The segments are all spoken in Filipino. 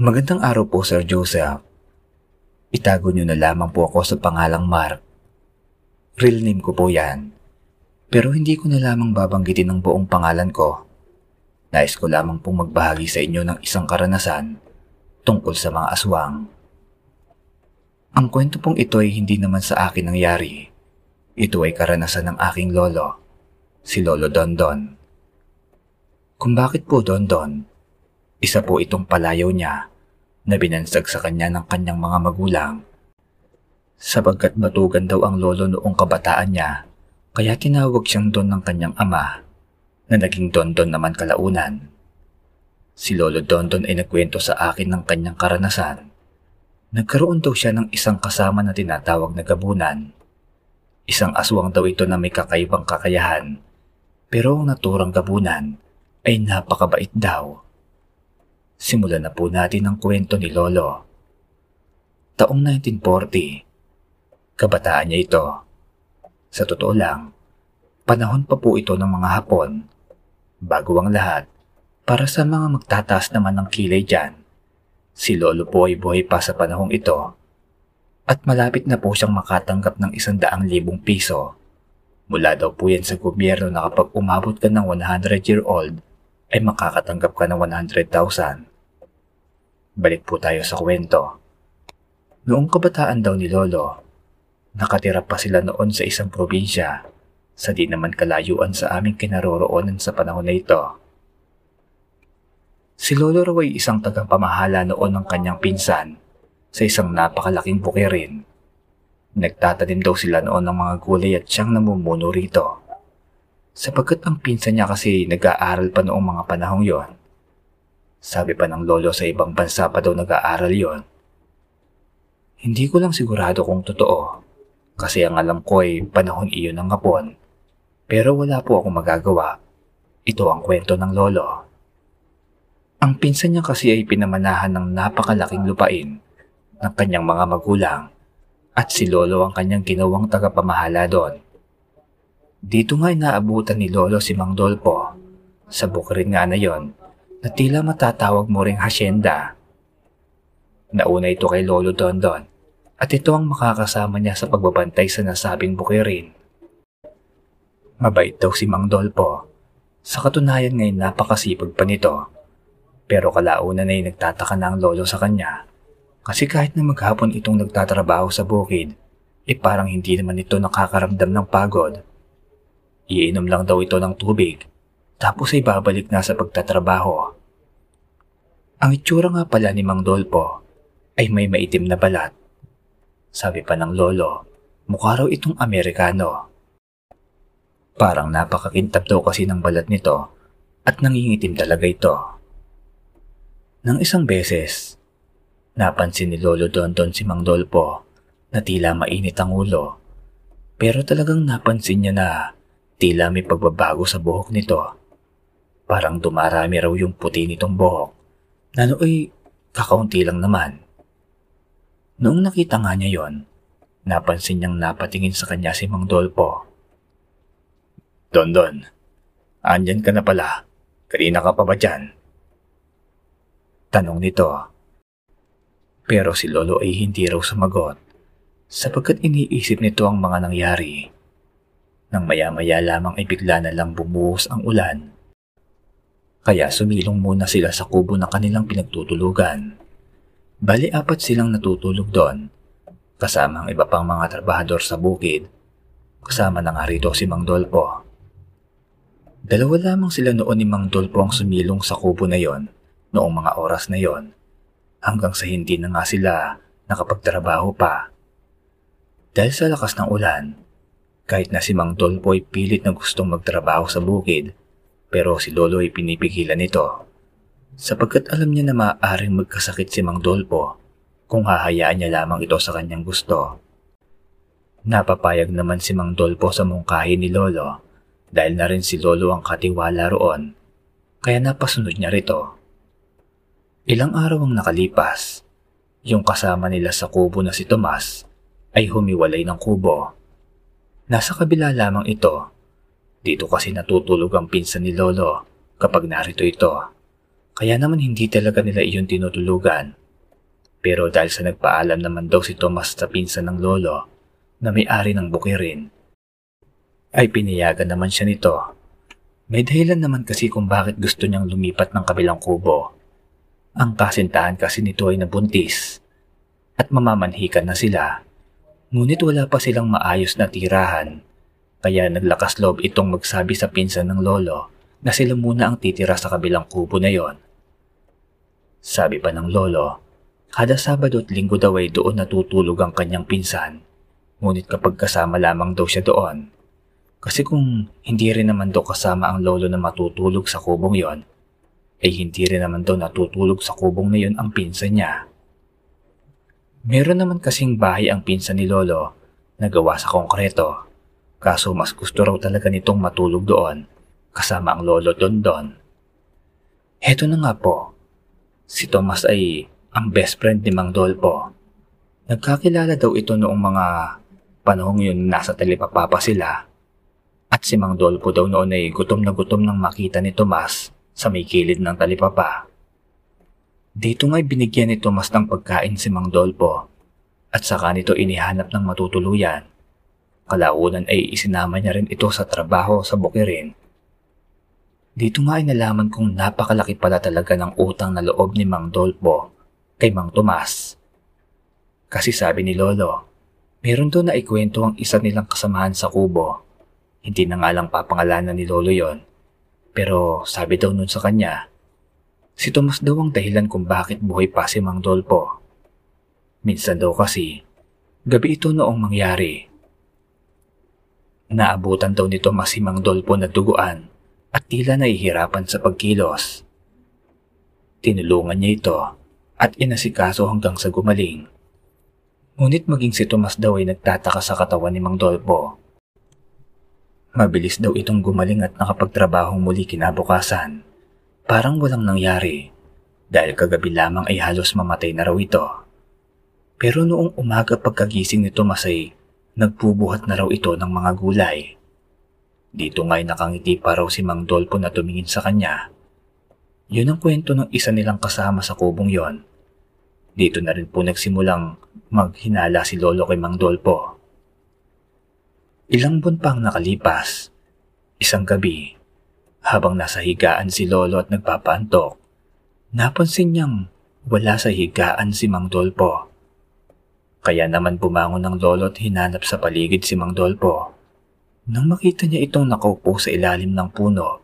Magandang araw po, Sir Joseph. Itago niyo na lamang po ako sa pangalang Mark. Real name ko po yan. Pero hindi ko na lamang babanggitin ang buong pangalan ko. Nais ko lamang pong magbahagi sa inyo ng isang karanasan tungkol sa mga aswang. Ang kwento pong ito ay hindi naman sa akin nangyari. Ito ay karanasan ng aking lolo, si Lolo Dondon. Kung bakit po Dondon? Isa po itong palayaw niya na binansag sa kanya ng kanyang mga magulang. Sapagkat batugan daw ang lolo noong kabataan niya, kaya tinawag siyang Don ng kanyang ama na naging Dondon naman kalaunan. Si Lolo Dondon ay nagkwento sa akin ng kanyang karanasan. Nagkaroon daw siya ng isang kasama na tinatawag na gabunan. Isang aswang daw ito na may kakaibang kakayahan. Pero ang naturang gabunan ay napakabait daw. Simulan na po natin ang kwento ni Lolo. Taong 1940, kabataan niya ito. Sa totoo lang, panahon pa po ito ng mga Hapon. Bago ang lahat, para sa mga magtataas naman ng kilay dyan, si Lolo po ay buhay pa sa panahong ito at malapit na po siyang makatanggap ng isang daang libong piso. Mula daw po yan sa gobyerno na kapag umabot ka ng 100 year old, ay makakatanggap ka ng 100,000. Balik po tayo sa kwento. Noong kabataan daw ni Lolo, nakatira pa sila noon sa isang probinsya sa di naman kalayuan sa aming kinaroroonan sa panahon na ito. Si Lolo raw ay isang tagapamahala noon ng kanyang pinsan sa isang napakalaking bukirin. Nagtatanim daw sila noon ng mga gulay at siyang namumuno rito. Sapagkat ang pinsan niya kasi nag-aaral pa noong mga panahong yon sabi pa ng lolo sa ibang bansa pa daw nag-aaral yon. Hindi ko lang sigurado kung totoo kasi ang alam ko ay panahon iyon ng hapon. Pero wala po akong magagawa. Ito ang kwento ng lolo. Ang pinsan niya kasi ay pinamanahan ng napakalaking lupain ng kanyang mga magulang at si lolo ang kanyang ginawang tagapamahala doon. Dito nga ay naabutan ni lolo si Mang Dolpo sa bukrin nga na yon na tila matatawag mo ring hasyenda. Nauna ito kay Lolo Dondon at ito ang makakasama niya sa pagbabantay sa nasabing bukirin. Mabait daw si Mang Dolpo. Sa katunayan ngayon napakasipag pa nito. Pero kalaunan ay nagtataka na ang lolo sa kanya. Kasi kahit na maghapon itong nagtatrabaho sa bukid, eh parang hindi naman ito nakakaramdam ng pagod. Iinom lang daw ito ng tubig tapos ay babalik na sa pagtatrabaho. Ang itsura nga pala ni Mang Dolpo ay may maitim na balat. Sabi pa ng lolo, mukha raw itong Amerikano. Parang napakakintab daw kasi ng balat nito at nangingitim talaga ito. Nang isang beses, napansin ni Lolo Dondon si Mang Dolpo na tila mainit ang ulo. Pero talagang napansin niya na tila may pagbabago sa buhok nito. Parang dumarami raw yung puti nitong buhok. Na nooy kakaunti lang naman. Noong nakita nga niya yon, napansin niyang napatingin sa kanya si Mang Dolpo. Don Don, andyan ka na pala. Kanina ka pa ba dyan? Tanong nito. Pero si Lolo ay hindi raw sumagot sapagkat iniisip nito ang mga nangyari. Nang maya-maya lamang ay bigla na lang bumuhos ang ulan kaya sumilong muna sila sa kubo na kanilang pinagtutulugan. Bali apat silang natutulog doon, kasama ang iba pang mga trabahador sa bukid. Kasama na nga rito si Mang Dolpo. Dalawa lamang sila noon ni Mang Dolpo ang sumilong sa kubo na yon noong mga oras na yon hanggang sa hindi na nga sila nakapagtrabaho pa. Dahil sa lakas ng ulan, kahit na si Mang Dolpo ay pilit na gustong magtrabaho sa bukid, pero si Lolo ay pinipigilan nito sapagkat alam niya na maaaring magkasakit si Mang Dolpo kung hahayaan niya lamang ito sa kanyang gusto. Napapayag naman si Mang Dolpo sa mungkahi ni Lolo dahil na rin si Lolo ang katiwala roon kaya napasunod niya rito. Ilang araw ang nakalipas, yung kasama nila sa kubo na si Tomas ay humiwalay ng kubo. Nasa kabila lamang ito dito kasi natutulog ang pinsan ni Lolo kapag narito ito. Kaya naman hindi talaga nila iyon tinutulugan. Pero dahil sa nagpaalam naman daw si Thomas sa pinsan ng lolo na may-ari ng bukirin, ay pinayagan naman siya nito. May dahilan naman kasi kung bakit gusto niyang lumipat ng kabilang kubo. Ang kasintahan kasi nito ay nabuntis at mamamanhikan na sila. Ngunit wala pa silang maayos na tirahan kaya naglakas loob itong magsabi sa pinsan ng lolo na sila muna ang titira sa kabilang kubo na yon. Sabi pa ng lolo, kada Sabado at Linggo daw ay doon natutulog ang kanyang pinsan. Ngunit kapag kasama lamang daw siya doon, kasi kung hindi rin naman daw kasama ang lolo na matutulog sa kubong yon, ay hindi rin naman daw natutulog sa kubong na yon ang pinsan niya. Meron naman kasing bahay ang pinsan ni lolo na gawa sa konkreto, kaso mas gusto raw talaga nitong matulog doon kasama ang lolo Don Don. Heto na nga po, si Thomas ay ang best friend ni Mang Dolpo. Nagkakilala daw ito noong mga panahong yun nasa talipapapa sila at si Mang Dolpo daw noon ay gutom na gutom nang makita ni Tomas sa may kilid ng talipapa. Dito nga'y binigyan ni Tomas ng pagkain si Mang Dolpo at saka nito inihanap ng matutuluyan. Kalaunan ay isinama niya rin ito sa trabaho sa bukirin. Dito nga ay nalaman kong napakalaki pala talaga ng utang na loob ni Mang Dolpo kay Mang Tomas. Kasi sabi ni Lolo, meron doon na ikwento ang isa nilang kasamahan sa kubo hindi na nga lang papangalanan ni Lolo yon. Pero sabi daw nun sa kanya, si Tomas daw ang dahilan kung bakit buhay pa si Mang Dolpo. Minsan daw kasi, gabi ito noong mangyari. Naabutan daw ni Tomas si Mang Dolpo na duguan at tila nahihirapan sa pagkilos. Tinulungan niya ito at inasikaso hanggang sa gumaling. Ngunit maging si Tomas daw ay nagtataka sa katawan ni Mang Dolpo Mabilis daw itong gumaling at nakapagtrabahong muli kinabukasan. Parang walang nangyari dahil kagabi lamang ay halos mamatay na raw ito. Pero noong umaga pagkagising ni Tomas ay nagbubuhat na raw ito ng mga gulay. Dito nga'y nakangiti pa raw si Mang Dolpo na tumingin sa kanya. Yun ang kwento ng isa nilang kasama sa kubong yon. Dito na rin po nagsimulang maghinala si Lolo kay Mang Dolpo. Ilang buwan pang nakalipas, isang gabi, habang nasa higaan si Lolo at nagpapantok, napansin niyang wala sa higaan si Mang Dolpo. Kaya naman bumangon ng Lolo at hinanap sa paligid si Mang Dolpo. Nang makita niya itong nakaupo sa ilalim ng puno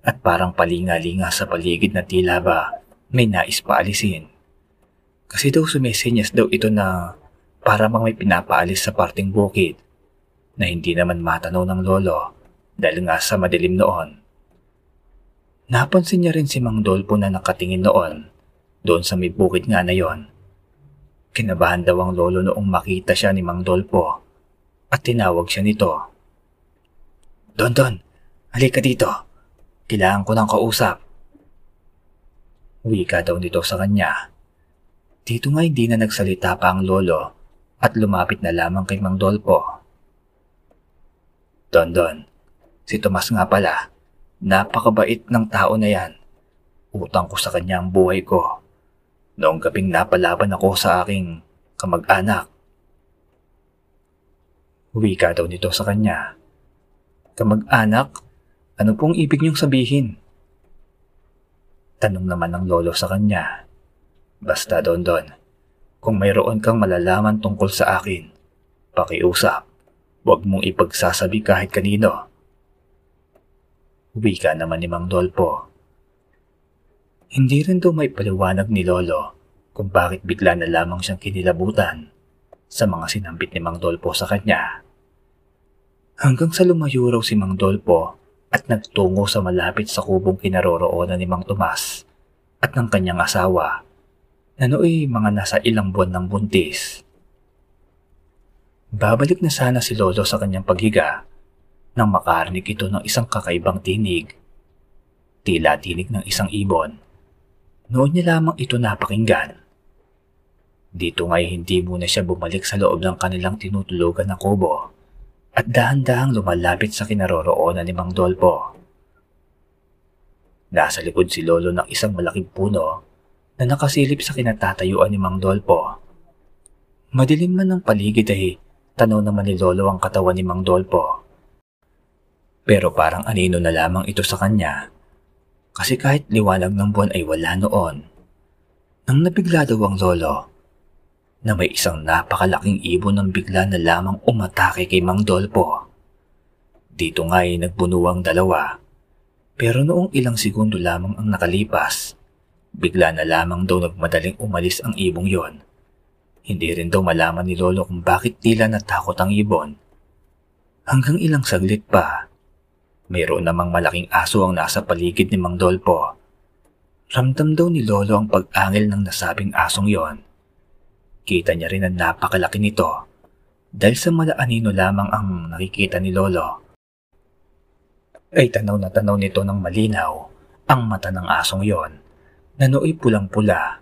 at parang palingalinga sa paligid na tila ba may nais paalisin. Kasi daw sumesenyas daw ito na para mang may pinapaalis sa parting bukid na hindi naman matanaw ng lolo dahil nga sa madilim noon. Napansin niya rin si Mang Dolpo na nakatingin noon doon sa may bukid nga na yon. Kinabahan daw ang lolo noong makita siya ni Mang Dolpo at tinawag siya nito. Don Don, halika dito. Kailangan ko ng kausap. Wika daw nito sa kanya. Dito nga hindi na nagsalita pa ang lolo at lumapit na lamang kay Mang Dolpo. Don Don, si Tomas nga pala, napakabait ng tao na yan. Utang ko sa kanya ang buhay ko. Noong gabing napalaban ako sa aking kamag-anak. Wika daw nito sa kanya. Kamag-anak? Ano pong ibig niyong sabihin? Tanong naman ng lolo sa kanya. Basta Don Don, kung mayroon kang malalaman tungkol sa akin, pakiusap. Huwag mong ipagsasabi kahit kanino. Wika naman ni Mang Dolpo. Hindi rin daw may paliwanag ni Lolo kung bakit bigla na lamang siyang kinilabutan sa mga sinambit ni Mang Dolpo sa kanya. Hanggang sa lumayo raw si Mang Dolpo at nagtungo sa malapit sa kubong kinaroroonan ni Mang Tomas at ng kanyang asawa na nooy mga nasa ilang buwan ng buntis. Babalik na sana si Lolo sa kanyang paghiga nang makarinig ito ng isang kakaibang tinig. Tila tinig ng isang ibon. Noon niya lamang ito napakinggan. Dito nga'y hindi muna siya bumalik sa loob ng kanilang tinutulugan na kubo at dahan-dahang lumalapit sa kinaroroonan ni Mang Dolpo. Nasa likod si Lolo ng isang malaking puno na nakasilip sa kinatatayuan ni Mang Dolpo. Madilim man ang paligid ay tanaw naman ni Lolo ang katawan ni Mang Dolpo. Pero parang anino na lamang ito sa kanya kasi kahit liwanag ng buwan ay wala noon. Nang nabigla daw ang Lolo na may isang napakalaking ibon ng bigla na lamang umatake kay Mang Dolpo. Dito nga ay nagbunuang dalawa pero noong ilang segundo lamang ang nakalipas, bigla na lamang daw nagmadaling umalis ang ibong yon. Hindi rin daw malaman ni Lolo kung bakit tila natakot ang ibon. Hanggang ilang saglit pa, mayroon namang malaking aso ang nasa paligid ni Mang Dolpo. Ramdam daw ni Lolo ang pag-angil ng nasabing asong yon. Kita niya rin ang napakalaki nito dahil sa malaanino lamang ang nakikita ni Lolo. Ay tanaw na tanaw nito ng malinaw ang mata ng asong yon na nooy pulang-pula.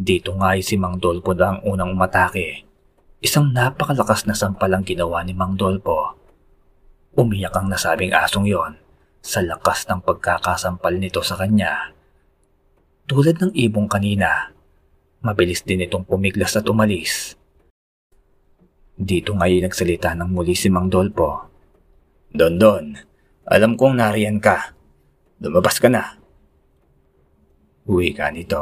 Dito nga ay si Mang Dolpo na ang unang umatake. Isang napakalakas na sampalang ginawa ni Mang Dolpo Umiyak ang nasabing asong yon sa lakas ng pagkakasampal nito sa kanya. Tulad ng ibong kanina, mabilis din itong pumiglas at umalis. Dito ngayon nagsalita ng muli si Mang Dolpo. Don Don, alam kong nariyan ka. Lumabas ka na. Uwi ka nito.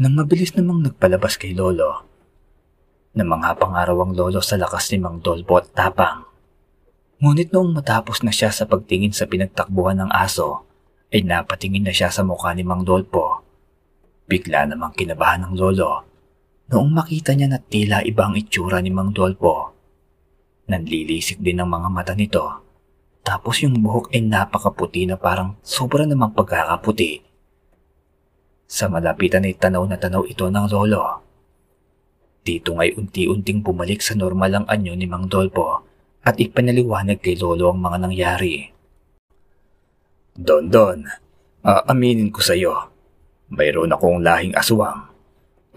Nang mabilis namang nagpalabas kay Lolo. Na mga pangaraw ang Lolo sa lakas ni Mang Dolpo at tapang. Ngunit noong matapos na siya sa pagtingin sa pinagtakbuhan ng aso, ay napatingin na siya sa mukha ni Mang Dolpo. Bigla namang kinabahan ng lolo noong makita niya na tila ibang itsura ni Mang Dolpo. Nanlilisik din ang mga mata nito. Tapos yung buhok ay napakaputi na parang sobra namang pagkakaputi. Sa malapitan ay tanaw na tanaw ito ng lolo. Dito nga'y unti-unting bumalik sa normal ang anyo ni Mang Dolpo at ipanaliwanag kay Lolo ang mga nangyari. Don Don, aaminin ko sa iyo, mayroon akong lahing aswang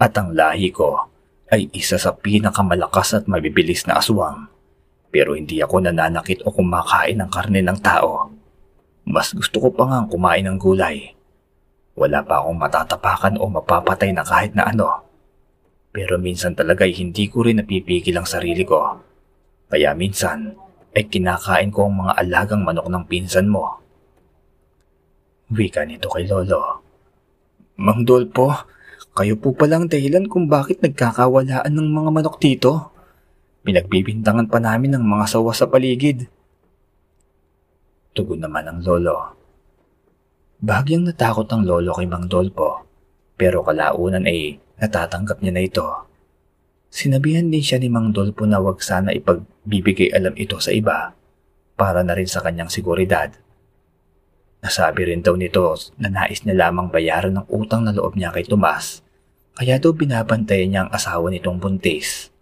at ang lahi ko ay isa sa pinakamalakas at mabibilis na aswang. Pero hindi ako nananakit o kumakain ng karne ng tao. Mas gusto ko pa nga kumain ng gulay. Wala pa akong matatapakan o mapapatay na kahit na ano. Pero minsan talaga ay hindi ko rin napipigil ang sarili ko kaya minsan ay kinakain ko ang mga alagang manok ng pinsan mo. Wika nito kay Lolo. Mang Dolpo, kayo po palang dahilan kung bakit nagkakawalaan ng mga manok dito. Pinagbibintangan pa namin ng mga sawa sa paligid. Tugon naman ang lolo. Bagyang natakot ang lolo kay Mang Dolpo, pero kalaunan ay natatanggap niya na ito. Sinabihan din siya ni Mang Dolpo na wag sana ipagbibigay alam ito sa iba para na rin sa kanyang seguridad. Nasabi rin daw nito na nais niya lamang bayaran ng utang na loob niya kay Tomas kaya daw binabantayan niya ang asawa nitong buntis.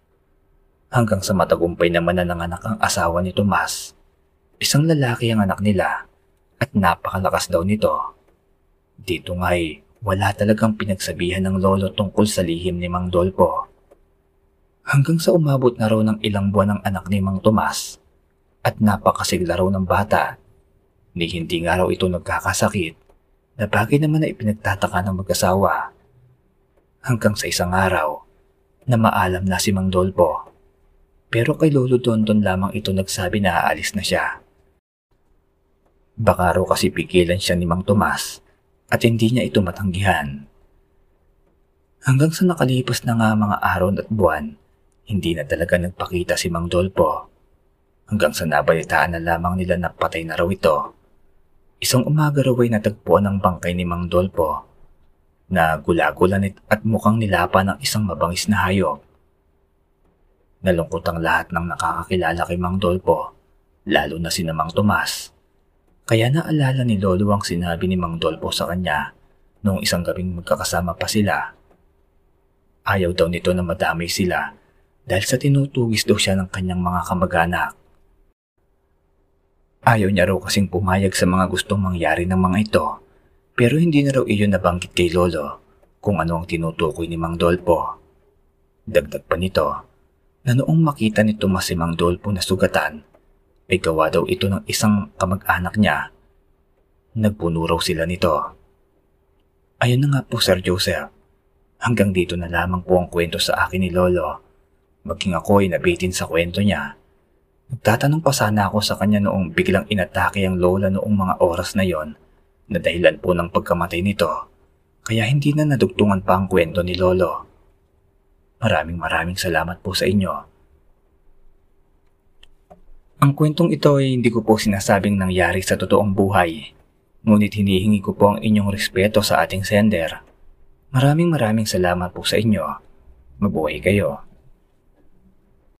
Hanggang sa matagumpay naman na nanganak ang asawa ni Tomas. Isang lalaki ang anak nila at napakalakas daw nito. Dito nga'y wala talagang pinagsabihan ng lolo tungkol sa lihim ni Mang Dolpo hanggang sa umabot na raw ng ilang buwan ng anak ni Mang Tomas at napakasigla raw ng bata. Ni hindi nga raw ito nagkakasakit na bagay naman na ipinagtataka ng mag-asawa. Hanggang sa isang araw na maalam na si Mang Dolpo. Pero kay Lolo Dondon lamang ito nagsabi na aalis na siya. Baka raw kasi pigilan siya ni Mang Tomas at hindi niya ito matanggihan. Hanggang sa nakalipas na nga mga araw at buwan, hindi na talaga nagpakita si Mang Dolpo. Hanggang sa nabalitaan na lamang nila na patay na raw ito. Isang umaga raw ay natagpuan ng bangkay ni Mang Dolpo na gulagulan at mukhang nilapa ng isang mabangis na hayop. Nalungkot ang lahat ng nakakakilala kay Mang Dolpo, lalo na si Mang Tomas. Kaya naalala ni Lolo ang sinabi ni Mang Dolpo sa kanya noong isang gabing magkakasama pa sila. Ayaw daw nito na madamay sila dahil sa tinutugis daw siya ng kanyang mga kamag-anak. Ayaw niya raw kasing pumayag sa mga gustong mangyari ng mga ito, pero hindi na raw iyon nabanggit kay Lolo kung ano ang tinutukoy ni Mang Dolpo. Dagdag pa nito, na noong makita ni Tomas si Mang Dolpo na sugatan, ay gawa daw ito ng isang kamag-anak niya. Nagpuno raw sila nito. Ayun na nga po Sir Joseph. Hanggang dito na lamang po ang kwento sa akin ni Lolo. Maging ako ay nabitin sa kwento niya. Nagtatanong pa sana ako sa kanya noong biglang inatake ang lola noong mga oras na yon na dahilan po ng pagkamatay nito. Kaya hindi na nadugtungan pa ang kwento ni Lolo. Maraming maraming salamat po sa inyo. Ang kwentong ito ay hindi ko po sinasabing nangyari sa totoong buhay. Ngunit hinihingi ko po ang inyong respeto sa ating sender. Maraming maraming salamat po sa inyo. Mabuhay kayo.